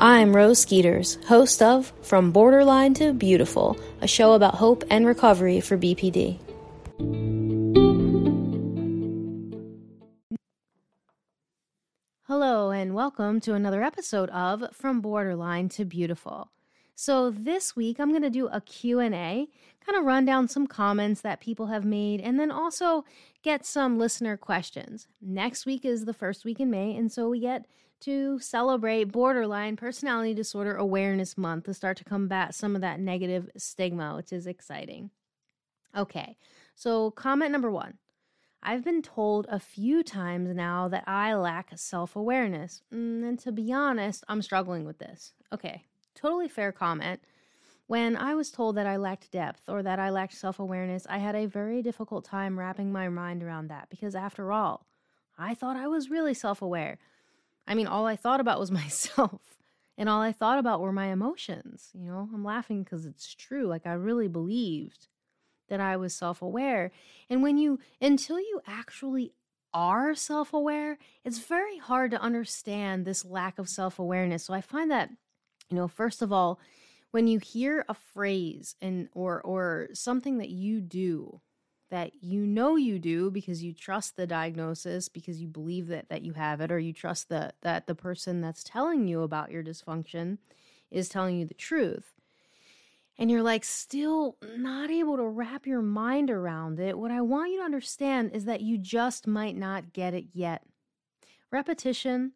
I'm Rose Skeeters, host of From Borderline to Beautiful, a show about hope and recovery for BPD. Hello and welcome to another episode of From Borderline to Beautiful. So this week I'm going to do a Q&A, kind of run down some comments that people have made and then also get some listener questions. Next week is the first week in May and so we get to celebrate Borderline Personality Disorder Awareness Month to start to combat some of that negative stigma, which is exciting. Okay, so comment number one. I've been told a few times now that I lack self awareness. Mm, and to be honest, I'm struggling with this. Okay, totally fair comment. When I was told that I lacked depth or that I lacked self awareness, I had a very difficult time wrapping my mind around that because, after all, I thought I was really self aware. I mean, all I thought about was myself. And all I thought about were my emotions. You know, I'm laughing because it's true. Like, I really believed that I was self aware. And when you, until you actually are self aware, it's very hard to understand this lack of self awareness. So I find that, you know, first of all, when you hear a phrase and or or something that you do that you know you do because you trust the diagnosis because you believe that that you have it or you trust that that the person that's telling you about your dysfunction is telling you the truth and you're like still not able to wrap your mind around it what i want you to understand is that you just might not get it yet. Repetition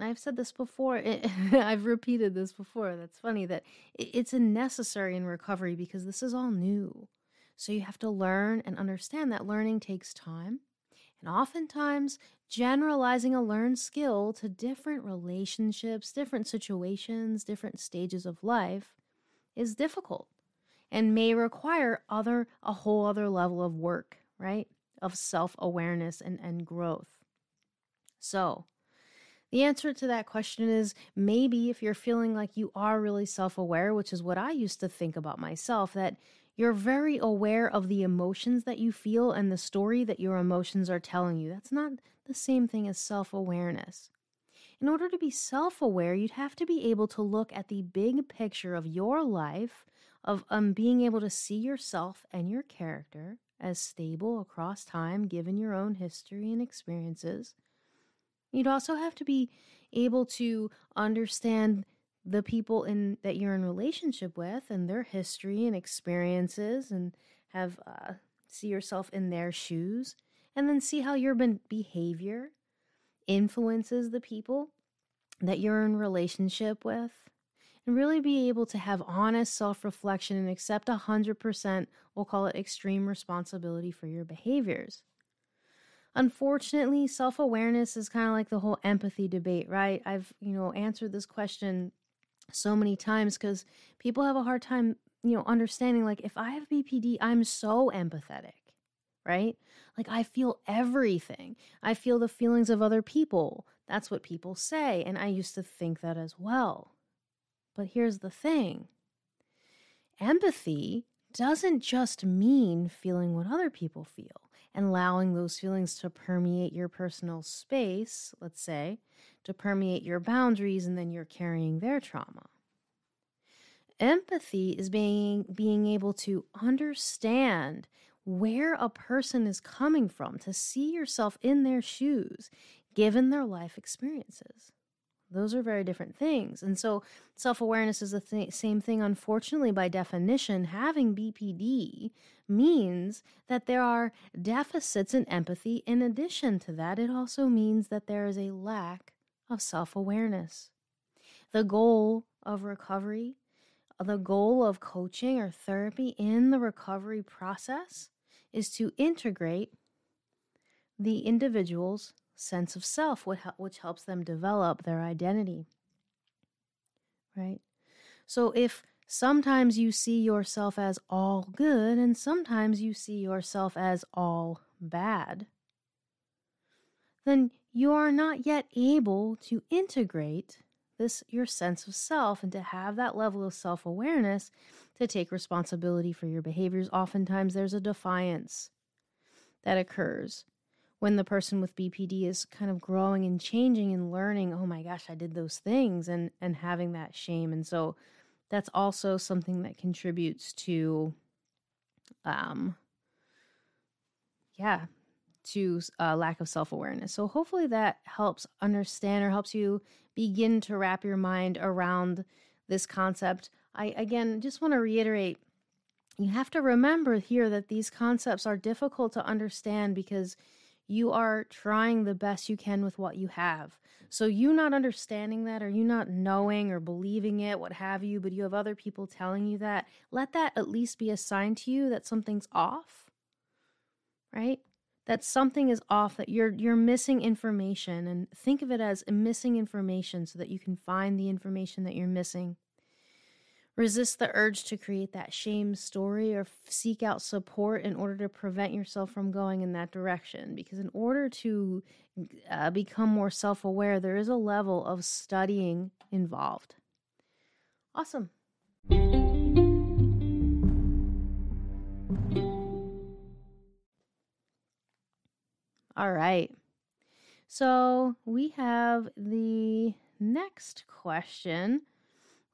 I've said this before. It, eh, I've repeated this before. That's funny that it, it's a necessary in recovery because this is all new. So you have to learn and understand that learning takes time. And oftentimes, generalizing a learned skill to different relationships, different situations, different stages of life is difficult and may require other a whole other level of work, right? Of self-awareness and, and growth. So, the answer to that question is maybe if you're feeling like you are really self aware, which is what I used to think about myself, that you're very aware of the emotions that you feel and the story that your emotions are telling you. That's not the same thing as self awareness. In order to be self aware, you'd have to be able to look at the big picture of your life, of um, being able to see yourself and your character as stable across time, given your own history and experiences. You'd also have to be able to understand the people in that you're in relationship with and their history and experiences and have uh, see yourself in their shoes and then see how your behavior influences the people that you're in relationship with and really be able to have honest self-reflection and accept 100% we'll call it extreme responsibility for your behaviors unfortunately self-awareness is kind of like the whole empathy debate right i've you know answered this question so many times because people have a hard time, you know, understanding like if I have BPD, I'm so empathetic, right? Like I feel everything. I feel the feelings of other people. That's what people say. And I used to think that as well. But here's the thing empathy doesn't just mean feeling what other people feel and allowing those feelings to permeate your personal space, let's say, to permeate your boundaries, and then you're carrying their trauma. Empathy is being, being able to understand where a person is coming from, to see yourself in their shoes, given their life experiences. Those are very different things. And so, self awareness is the th- same thing. Unfortunately, by definition, having BPD means that there are deficits in empathy. In addition to that, it also means that there is a lack of self awareness. The goal of recovery, the goal of coaching or therapy in the recovery process is to integrate the individual's sense of self, which helps them develop their identity. Right? So if sometimes you see yourself as all good and sometimes you see yourself as all bad, then you are not yet able to integrate this your sense of self and to have that level of self-awareness to take responsibility for your behaviors oftentimes there's a defiance that occurs when the person with BPD is kind of growing and changing and learning, oh my gosh, I did those things and and having that shame. And so that's also something that contributes to um yeah, to uh, lack of self-awareness. So hopefully that helps understand or helps you begin to wrap your mind around this concept. I again just want to reiterate you have to remember here that these concepts are difficult to understand because you are trying the best you can with what you have. So, you not understanding that, or you not knowing or believing it, what have you, but you have other people telling you that, let that at least be a sign to you that something's off, right? That something is off, that you're you're missing information, and think of it as missing information so that you can find the information that you're missing Resist the urge to create that shame story or seek out support in order to prevent yourself from going in that direction. Because, in order to uh, become more self aware, there is a level of studying involved. Awesome. All right. So we have the next question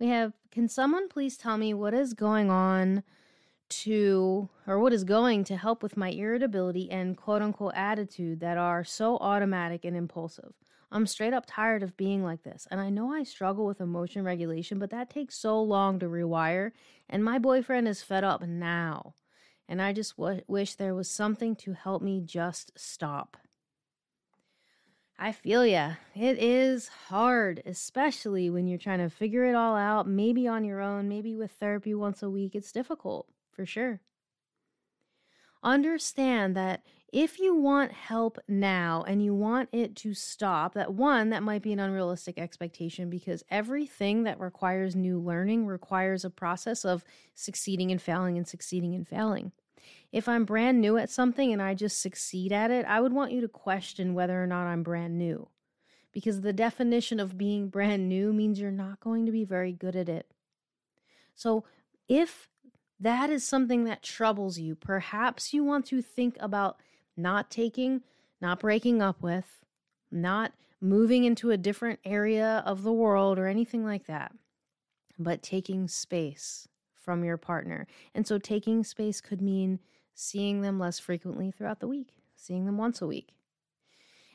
we have Can someone please tell me what is going on to, or what is going to help with my irritability and quote unquote attitude that are so automatic and impulsive? I'm straight up tired of being like this. And I know I struggle with emotion regulation, but that takes so long to rewire. And my boyfriend is fed up now. And I just w- wish there was something to help me just stop. I feel ya. It is hard, especially when you're trying to figure it all out, maybe on your own, maybe with therapy once a week. It's difficult, for sure. Understand that if you want help now and you want it to stop, that one, that might be an unrealistic expectation because everything that requires new learning requires a process of succeeding and failing and succeeding and failing. If I'm brand new at something and I just succeed at it, I would want you to question whether or not I'm brand new. Because the definition of being brand new means you're not going to be very good at it. So if that is something that troubles you, perhaps you want to think about not taking, not breaking up with, not moving into a different area of the world or anything like that, but taking space from your partner. And so taking space could mean seeing them less frequently throughout the week, seeing them once a week.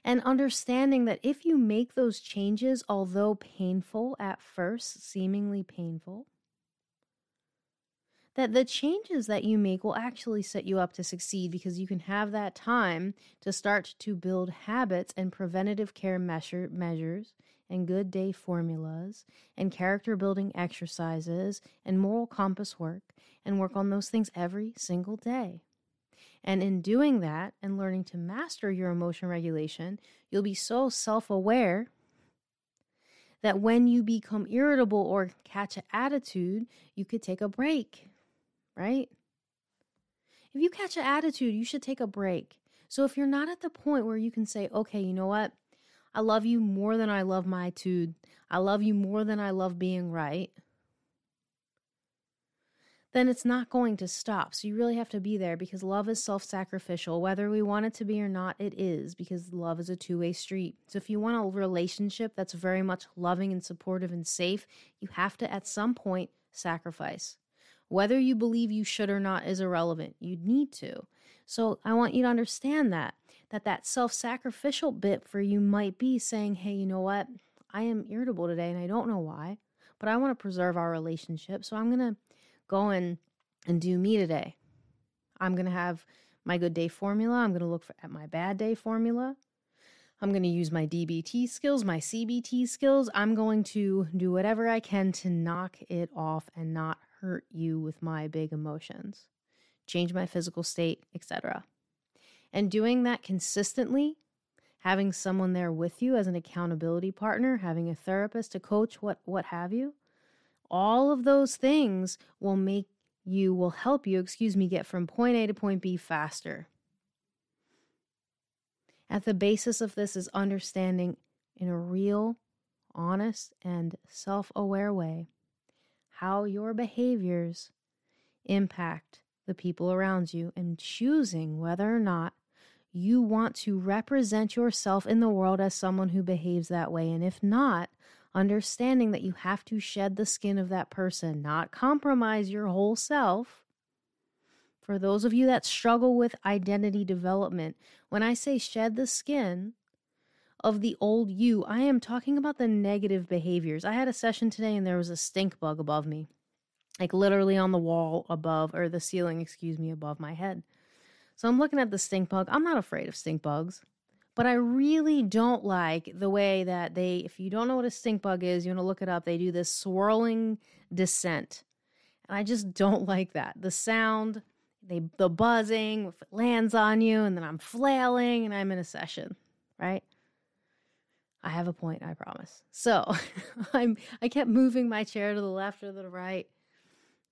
And understanding that if you make those changes, although painful at first, seemingly painful, that the changes that you make will actually set you up to succeed because you can have that time to start to build habits and preventative care measure, measures and good day formulas and character building exercises and moral compass work and work on those things every single day. And in doing that and learning to master your emotion regulation, you'll be so self aware that when you become irritable or catch an attitude, you could take a break, right? If you catch an attitude, you should take a break. So if you're not at the point where you can say, okay, you know what? I love you more than I love my tude. I love you more than I love being right then it's not going to stop. So you really have to be there because love is self sacrificial. Whether we want it to be or not, it is because love is a two way street. So if you want a relationship that's very much loving and supportive and safe, you have to at some point sacrifice. Whether you believe you should or not is irrelevant. You need to. So I want you to understand that that that self-sacrificial bit for you might be saying, "Hey, you know what? I am irritable today and I don't know why, but I want to preserve our relationship. So I'm going to go and, and do me today. I'm going to have my good day formula. I'm going to look for, at my bad day formula. I'm going to use my DBT skills, my CBT skills. I'm going to do whatever I can to knock it off and not hurt you with my big emotions, change my physical state, etc. And doing that consistently, having someone there with you as an accountability partner, having a therapist, a coach, what what have you, all of those things will make you, will help you, excuse me, get from point A to point B faster. At the basis of this is understanding in a real, honest, and self aware way how your behaviors impact the people around you and choosing whether or not you want to represent yourself in the world as someone who behaves that way. And if not, understanding that you have to shed the skin of that person, not compromise your whole self. For those of you that struggle with identity development, when I say shed the skin of the old you, I am talking about the negative behaviors. I had a session today and there was a stink bug above me, like literally on the wall above, or the ceiling, excuse me, above my head. So I'm looking at the stink bug. I'm not afraid of stink bugs. But I really don't like the way that they, if you don't know what a stink bug is, you want to look it up, they do this swirling descent. And I just don't like that. The sound, they the buzzing, if it lands on you, and then I'm flailing and I'm in a session, right? I have a point, I promise. So I'm I kept moving my chair to the left or the right,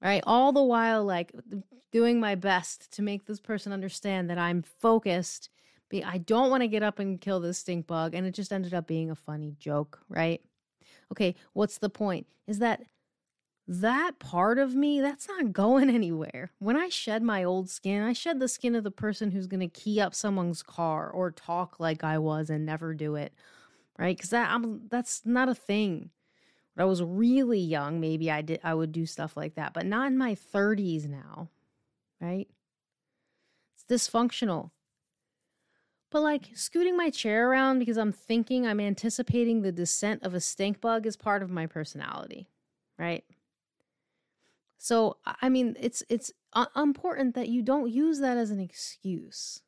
right? All the while like doing my best to make this person understand that I'm focused be I don't want to get up and kill this stink bug. And it just ended up being a funny joke, right? Okay, what's the point? Is that that part of me that's not going anywhere. When I shed my old skin, I shed the skin of the person who's going to key up someone's car or talk like I was and never do it, right? Because that I'm that's not a thing. When I was really young, maybe I did I would do stuff like that, but not in my 30s now, right? It's dysfunctional. But like scooting my chair around because I'm thinking I'm anticipating the descent of a stink bug is part of my personality, right? So I mean, it's it's uh, important that you don't use that as an excuse.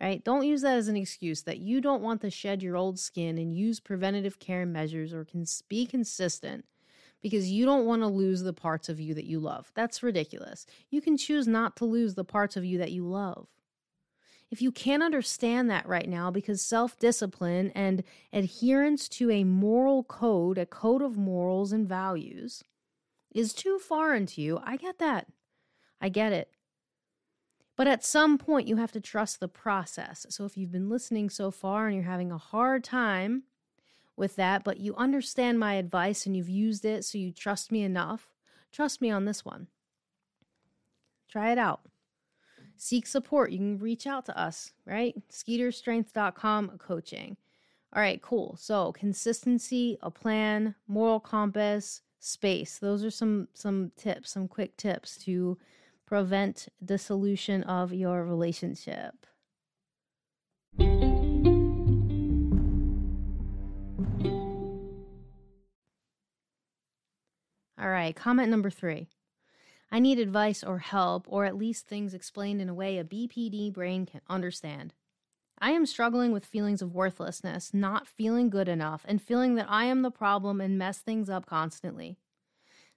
Right? Don't use that as an excuse that you don't want to shed your old skin and use preventative care measures or can be consistent because you don't want to lose the parts of you that you love. That's ridiculous. You can choose not to lose the parts of you that you love. If you can't understand that right now because self discipline and adherence to a moral code, a code of morals and values, is too foreign to you, I get that. I get it. But at some point, you have to trust the process. So if you've been listening so far and you're having a hard time with that, but you understand my advice and you've used it, so you trust me enough, trust me on this one. Try it out seek support. You can reach out to us, right? Skeeterstrength.com coaching. All right, cool. So consistency, a plan, moral compass, space. Those are some some tips, some quick tips to prevent dissolution of your relationship. All right, comment number three. I need advice or help, or at least things explained in a way a BPD brain can understand. I am struggling with feelings of worthlessness, not feeling good enough, and feeling that I am the problem and mess things up constantly.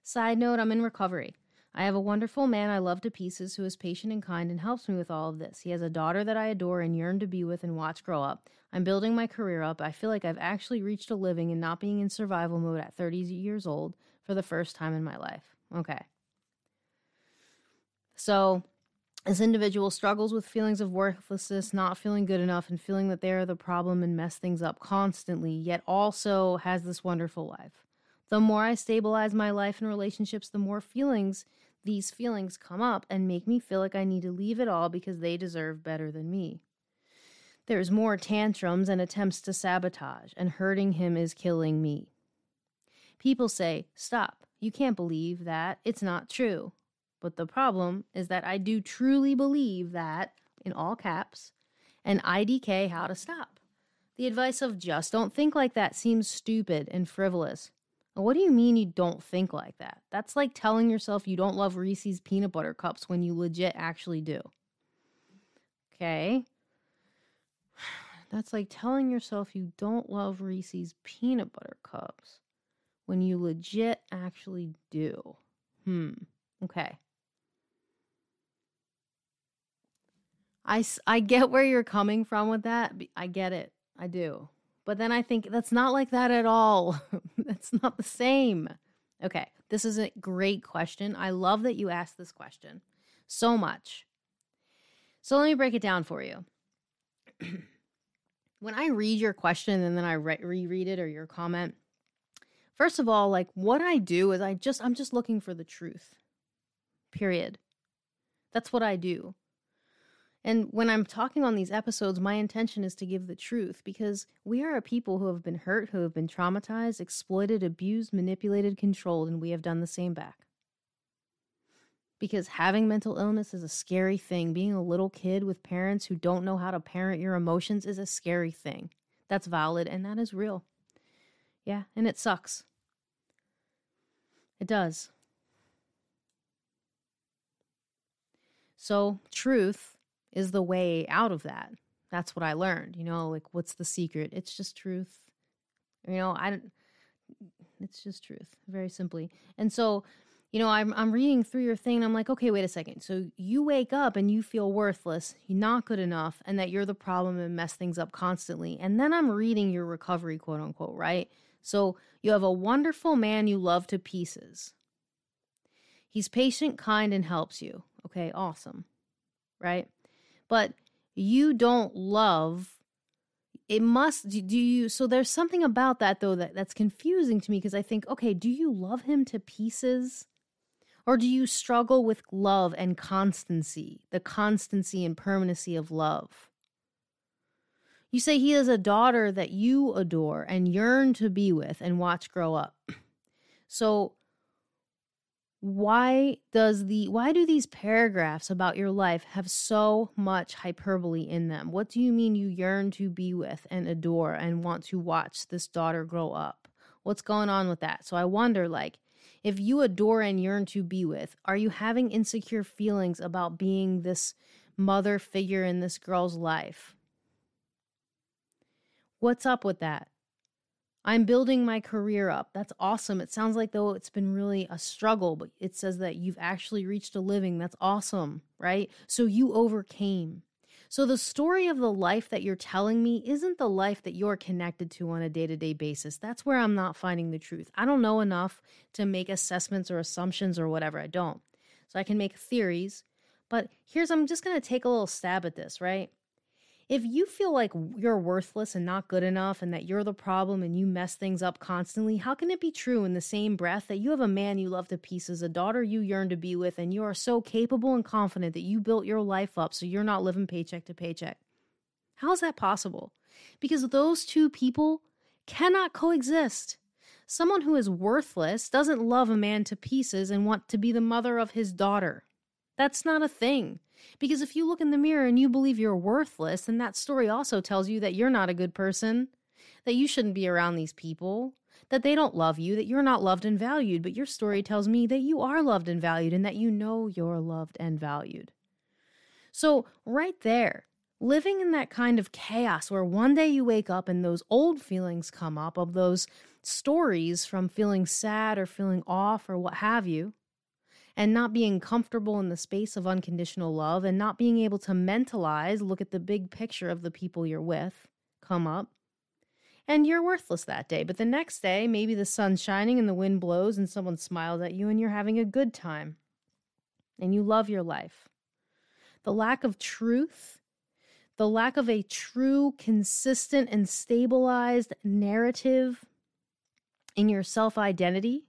Side note, I'm in recovery. I have a wonderful man I love to pieces who is patient and kind and helps me with all of this. He has a daughter that I adore and yearn to be with and watch grow up. I'm building my career up. I feel like I've actually reached a living and not being in survival mode at 30 years old for the first time in my life. Okay. So, this individual struggles with feelings of worthlessness, not feeling good enough, and feeling that they are the problem and mess things up constantly, yet also has this wonderful life. The more I stabilize my life and relationships, the more feelings, these feelings come up and make me feel like I need to leave it all because they deserve better than me. There's more tantrums and attempts to sabotage, and hurting him is killing me. People say, Stop, you can't believe that. It's not true. But the problem is that I do truly believe that, in all caps, an IDK how to stop. The advice of just don't think like that seems stupid and frivolous. What do you mean you don't think like that? That's like telling yourself you don't love Reese's peanut butter cups when you legit actually do. Okay. That's like telling yourself you don't love Reese's peanut butter cups when you legit actually do. Hmm. Okay. I, I get where you're coming from with that. I get it. I do. But then I think that's not like that at all. that's not the same. Okay, this is a great question. I love that you asked this question so much. So let me break it down for you. when I read your question and then I re- reread it or your comment, first of all, like what I do is I just I'm just looking for the truth. Period. That's what I do. And when I'm talking on these episodes, my intention is to give the truth because we are a people who have been hurt, who have been traumatized, exploited, abused, manipulated, controlled, and we have done the same back. Because having mental illness is a scary thing. Being a little kid with parents who don't know how to parent your emotions is a scary thing. That's valid and that is real. Yeah, and it sucks. It does. So, truth is the way out of that. That's what I learned. You know, like what's the secret? It's just truth. You know, I it's just truth, very simply. And so, you know, I'm I'm reading through your thing and I'm like, okay, wait a second. So you wake up and you feel worthless, you're not good enough, and that you're the problem and mess things up constantly. And then I'm reading your recovery, quote unquote, right? So you have a wonderful man you love to pieces. He's patient, kind, and helps you. Okay, awesome. Right? But you don't love it must do you so there's something about that though that that's confusing to me because i think okay do you love him to pieces? Or do you struggle with love and constancy the constancy and permanency of love? You say he is a daughter that you adore and yearn to be with and watch grow up. So why does the why do these paragraphs about your life have so much hyperbole in them? What do you mean you yearn to be with and adore and want to watch this daughter grow up? What's going on with that? So i wonder like if you adore and yearn to be with are you having insecure feelings about being this mother figure in this girl's life? What's up with that I'm building my career up. That's awesome. It sounds like though it's been really a struggle, but it says that you've actually reached a living. That's awesome, right? So you overcame. So the story of the life that you're telling me isn't the life that you're connected to on a day-to-day basis. That's where I'm not finding the truth. I don't know enough to make assessments or assumptions or whatever. I don't. So I can make theories, but here's I'm just going to take a little stab at this, right? If you feel like you're worthless and not good enough and that you're the problem and you mess things up constantly, how can it be true in the same breath that you have a man you love to pieces, a daughter you yearn to be with, and you are so capable and confident that you built your life up so you're not living paycheck to paycheck? How is that possible? Because those two people cannot coexist. Someone who is worthless doesn't love a man to pieces and want to be the mother of his daughter. That's not a thing. Because if you look in the mirror and you believe you're worthless, then that story also tells you that you're not a good person, that you shouldn't be around these people, that they don't love you, that you're not loved and valued. But your story tells me that you are loved and valued and that you know you're loved and valued. So, right there, living in that kind of chaos where one day you wake up and those old feelings come up of those stories from feeling sad or feeling off or what have you, and not being comfortable in the space of unconditional love and not being able to mentalize, look at the big picture of the people you're with come up. And you're worthless that day. But the next day, maybe the sun's shining and the wind blows and someone smiles at you and you're having a good time and you love your life. The lack of truth, the lack of a true, consistent, and stabilized narrative in your self identity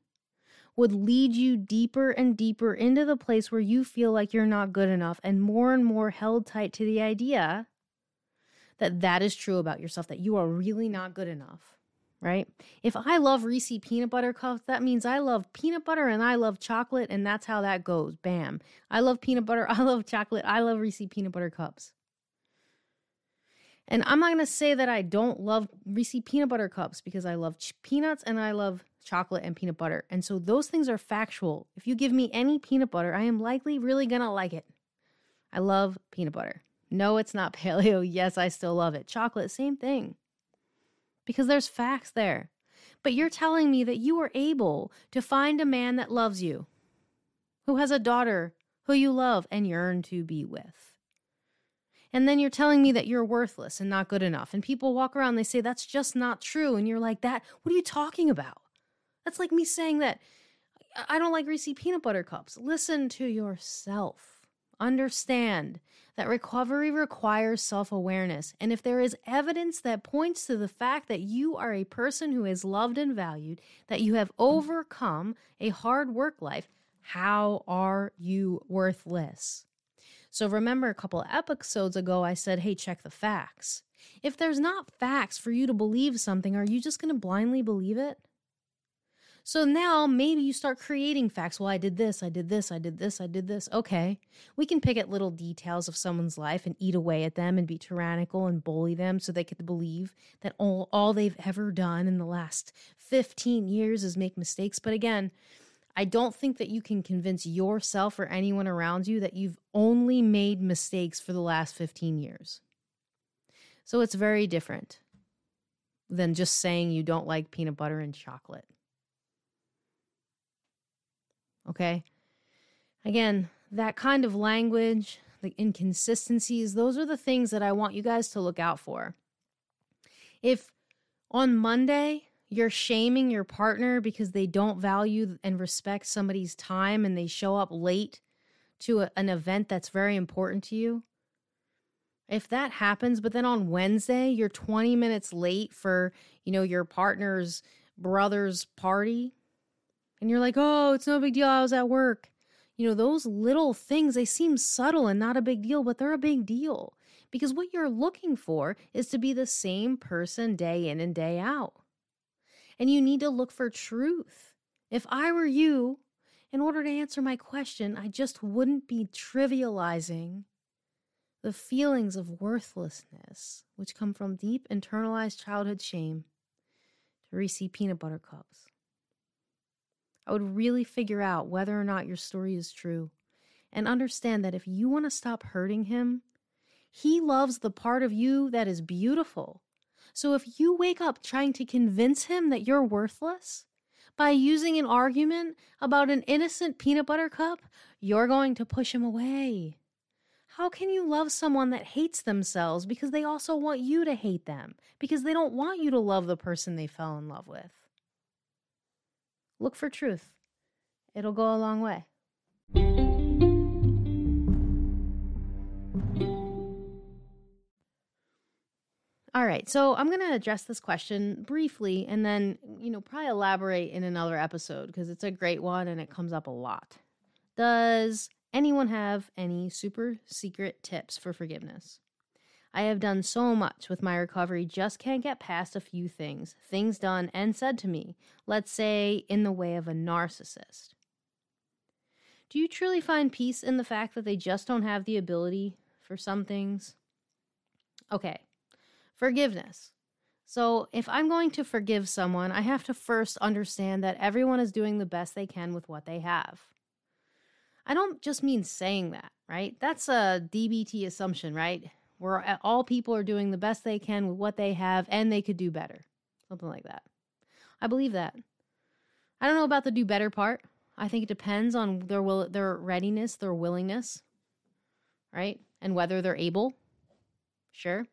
would lead you deeper and deeper into the place where you feel like you're not good enough and more and more held tight to the idea that that is true about yourself, that you are really not good enough, right? If I love Reese peanut butter cups, that means I love peanut butter and I love chocolate, and that's how that goes. Bam. I love peanut butter, I love chocolate, I love Reese peanut butter cups. And I'm not going to say that I don't love Reese peanut butter cups because I love ch- peanuts and I love chocolate and peanut butter. And so those things are factual. If you give me any peanut butter, I am likely really going to like it. I love peanut butter. No, it's not paleo. Yes, I still love it. Chocolate, same thing. Because there's facts there. But you're telling me that you were able to find a man that loves you, who has a daughter who you love and yearn to be with. And then you're telling me that you're worthless and not good enough. And people walk around, they say, that's just not true. And you're like, that, what are you talking about? That's like me saying that I don't like Reese peanut butter cups. Listen to yourself. Understand that recovery requires self awareness. And if there is evidence that points to the fact that you are a person who is loved and valued, that you have overcome a hard work life, how are you worthless? So remember a couple episodes ago, I said, hey, check the facts. If there's not facts for you to believe something, are you just going to blindly believe it? So now maybe you start creating facts. Well, I did this, I did this, I did this, I did this. Okay. We can pick at little details of someone's life and eat away at them and be tyrannical and bully them so they to believe that all, all they've ever done in the last 15 years is make mistakes. But again, I don't think that you can convince yourself or anyone around you that you've only made mistakes for the last 15 years. So it's very different than just saying you don't like peanut butter and chocolate. Okay. Again, that kind of language, the inconsistencies, those are the things that I want you guys to look out for. If on Monday you're shaming your partner because they don't value and respect somebody's time and they show up late to a, an event that's very important to you, if that happens, but then on Wednesday you're 20 minutes late for, you know, your partner's brother's party, and you're like, oh, it's no big deal. I was at work. You know, those little things, they seem subtle and not a big deal, but they're a big deal because what you're looking for is to be the same person day in and day out. And you need to look for truth. If I were you, in order to answer my question, I just wouldn't be trivializing the feelings of worthlessness, which come from deep internalized childhood shame, to Reese peanut butter cups. I would really figure out whether or not your story is true and understand that if you want to stop hurting him, he loves the part of you that is beautiful. So if you wake up trying to convince him that you're worthless by using an argument about an innocent peanut butter cup, you're going to push him away. How can you love someone that hates themselves because they also want you to hate them, because they don't want you to love the person they fell in love with? Look for truth, it'll go a long way. All right, so I'm going to address this question briefly and then, you know, probably elaborate in another episode because it's a great one and it comes up a lot. Does anyone have any super secret tips for forgiveness? I have done so much with my recovery, just can't get past a few things, things done and said to me, let's say in the way of a narcissist. Do you truly find peace in the fact that they just don't have the ability for some things? Okay, forgiveness. So, if I'm going to forgive someone, I have to first understand that everyone is doing the best they can with what they have. I don't just mean saying that, right? That's a DBT assumption, right? Where all people are doing the best they can with what they have and they could do better. Something like that. I believe that. I don't know about the do better part. I think it depends on their will their readiness, their willingness, right? And whether they're able. Sure.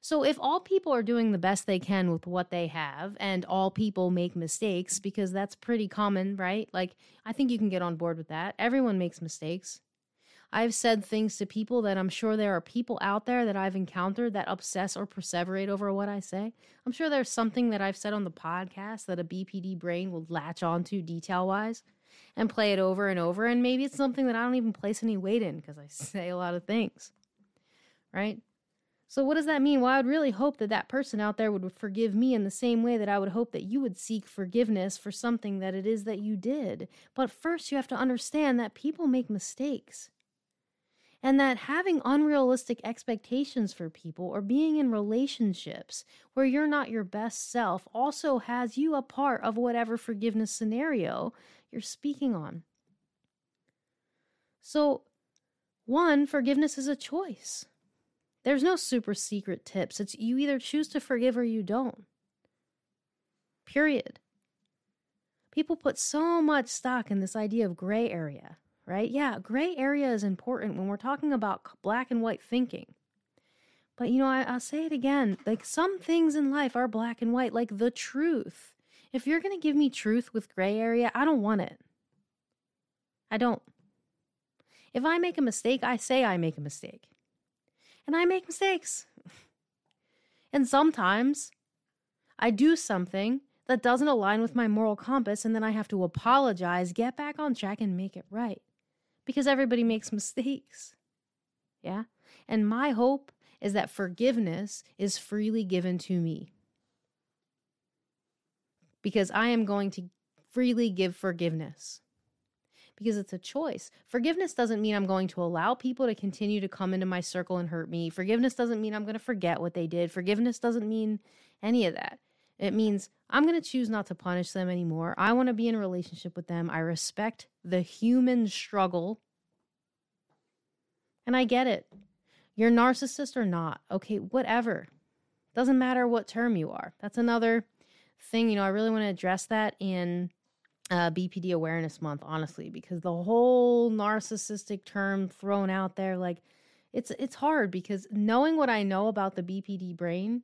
So if all people are doing the best they can with what they have and all people make mistakes because that's pretty common, right? Like I think you can get on board with that. Everyone makes mistakes. I've said things to people that I'm sure there are people out there that I've encountered that obsess or perseverate over what I say. I'm sure there's something that I've said on the podcast that a BPD brain will latch onto detail wise and play it over and over. And maybe it's something that I don't even place any weight in because I say a lot of things. Right? So, what does that mean? Well, I would really hope that that person out there would forgive me in the same way that I would hope that you would seek forgiveness for something that it is that you did. But first, you have to understand that people make mistakes and that having unrealistic expectations for people or being in relationships where you're not your best self also has you a part of whatever forgiveness scenario you're speaking on. So, one, forgiveness is a choice. There's no super secret tips. It's you either choose to forgive or you don't. Period. People put so much stock in this idea of gray area right? Yeah, gray area is important when we're talking about black and white thinking. But you know, I, will say it again like some things in life are black and white, like the truth. If you're going to give me truth with gray area, I don't want it. I don't. If I make a mistake, I say I make a mistake. And I make mistakes. and sometimes I do something that doesn't align with my moral compass, and then I have to apologize, get back on track, and make it right because everybody makes mistakes. Yeah. And my hope is that forgiveness is freely given to me because I am going to freely give forgiveness because it's a choice. Forgiveness doesn't mean I'm going to allow people to continue to come into my circle and hurt me. Forgiveness doesn't mean I'm going to forget what they did. Forgiveness doesn't mean any of that. It means I'm going to choose not to punish them anymore. I want to be in a relationship with them. I respect the human struggle. And I get it. You're narcissist or not. Okay, whatever. Doesn't matter what term you are. That's another thing. You know, I really want to address that in uh, BPD Awareness Month, honestly, because the whole narcissistic term thrown out there, like, it's it's hard because knowing what I know about the BPD brain,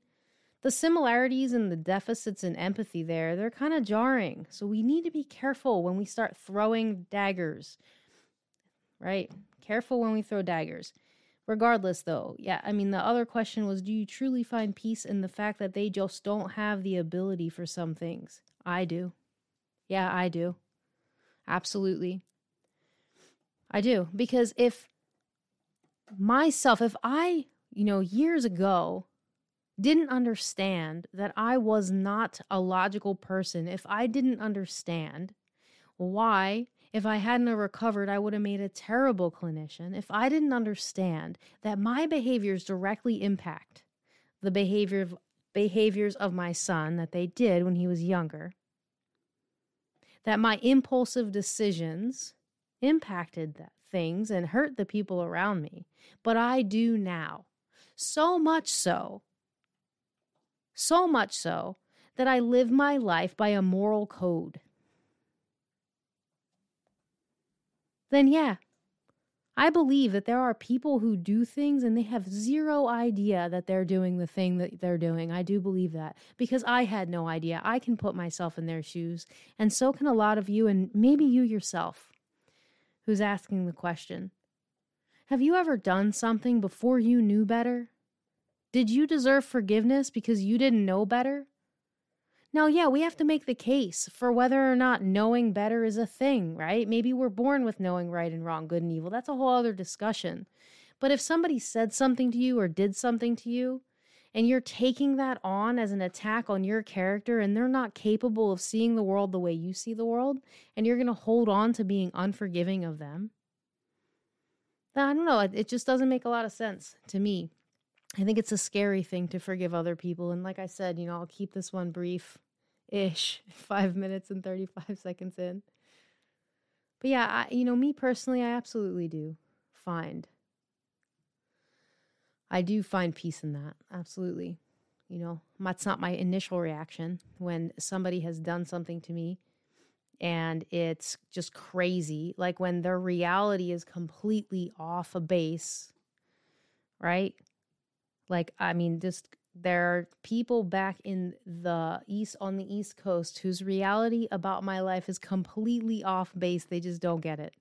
the similarities and the deficits in empathy there, they're kind of jarring. So we need to be careful when we start throwing daggers. Right? Careful when we throw daggers. Regardless, though, yeah, I mean, the other question was do you truly find peace in the fact that they just don't have the ability for some things? I do. Yeah, I do. Absolutely. I do. Because if myself, if I, you know, years ago didn't understand that I was not a logical person, if I didn't understand why, if I hadn't recovered, I would have made a terrible clinician. If I didn't understand that my behaviors directly impact the behavior of, behaviors of my son that they did when he was younger, that my impulsive decisions impacted that things and hurt the people around me, but I do now. So much so so much so that I live my life by a moral code. Then, yeah, I believe that there are people who do things and they have zero idea that they're doing the thing that they're doing. I do believe that because I had no idea. I can put myself in their shoes, and so can a lot of you, and maybe you yourself who's asking the question. Have you ever done something before you knew better? Did you deserve forgiveness because you didn't know better? Now, yeah, we have to make the case for whether or not knowing better is a thing, right? Maybe we're born with knowing right and wrong, good and evil. That's a whole other discussion. But if somebody said something to you or did something to you, and you're taking that on as an attack on your character, and they're not capable of seeing the world the way you see the world, and you're going to hold on to being unforgiving of them, I don't know. It just doesn't make a lot of sense to me. I think it's a scary thing to forgive other people. And like I said, you know, I'll keep this one brief ish, five minutes and 35 seconds in. But yeah, I, you know, me personally, I absolutely do find. I do find peace in that. Absolutely. You know, that's not my initial reaction when somebody has done something to me and it's just crazy. Like when their reality is completely off a base, right? Like, I mean, just there are people back in the east on the east coast whose reality about my life is completely off base. They just don't get it.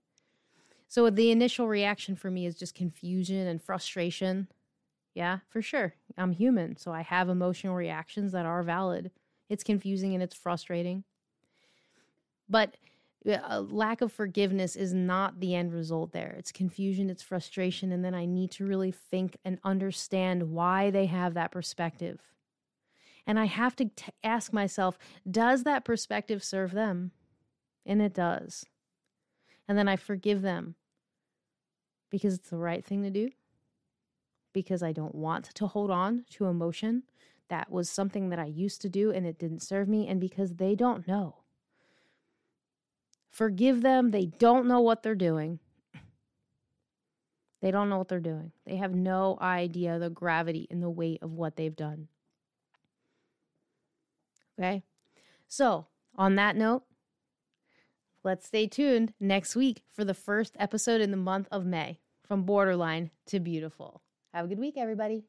So the initial reaction for me is just confusion and frustration. Yeah, for sure. I'm human, so I have emotional reactions that are valid. It's confusing and it's frustrating. But a uh, lack of forgiveness is not the end result there. It's confusion, it's frustration, and then I need to really think and understand why they have that perspective. And I have to t- ask myself, does that perspective serve them? And it does. And then I forgive them because it's the right thing to do, because I don't want to hold on to emotion that was something that I used to do and it didn't serve me, and because they don't know. Forgive them. They don't know what they're doing. They don't know what they're doing. They have no idea the gravity and the weight of what they've done. Okay? So, on that note, let's stay tuned next week for the first episode in the month of May from Borderline to Beautiful. Have a good week, everybody.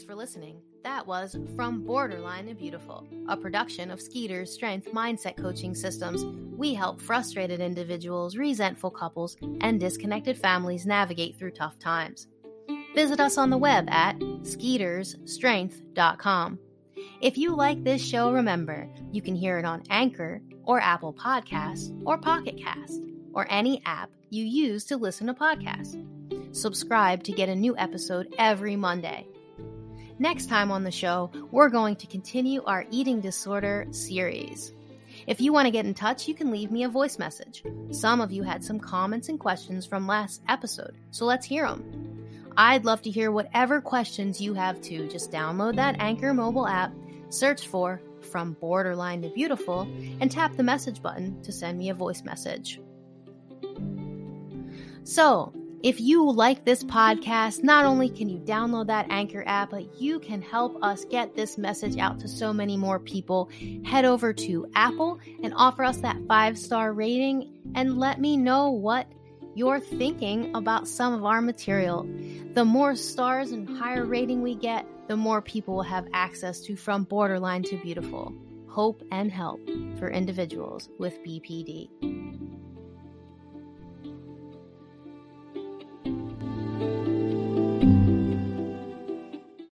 Thanks for listening. That was From Borderline to Beautiful, a production of Skeeter's Strength Mindset Coaching Systems. We help frustrated individuals, resentful couples, and disconnected families navigate through tough times. Visit us on the web at skeetersstrength.com. If you like this show, remember, you can hear it on Anchor or Apple Podcasts or Pocket Cast or any app you use to listen to podcasts. Subscribe to get a new episode every Monday. Next time on the show, we're going to continue our eating disorder series. If you want to get in touch, you can leave me a voice message. Some of you had some comments and questions from last episode, so let's hear them. I'd love to hear whatever questions you have too. Just download that Anchor mobile app, search for From Borderline to Beautiful, and tap the message button to send me a voice message. So, if you like this podcast, not only can you download that Anchor app, but you can help us get this message out to so many more people. Head over to Apple and offer us that five star rating and let me know what you're thinking about some of our material. The more stars and higher rating we get, the more people will have access to From Borderline to Beautiful hope and help for individuals with BPD. Bye.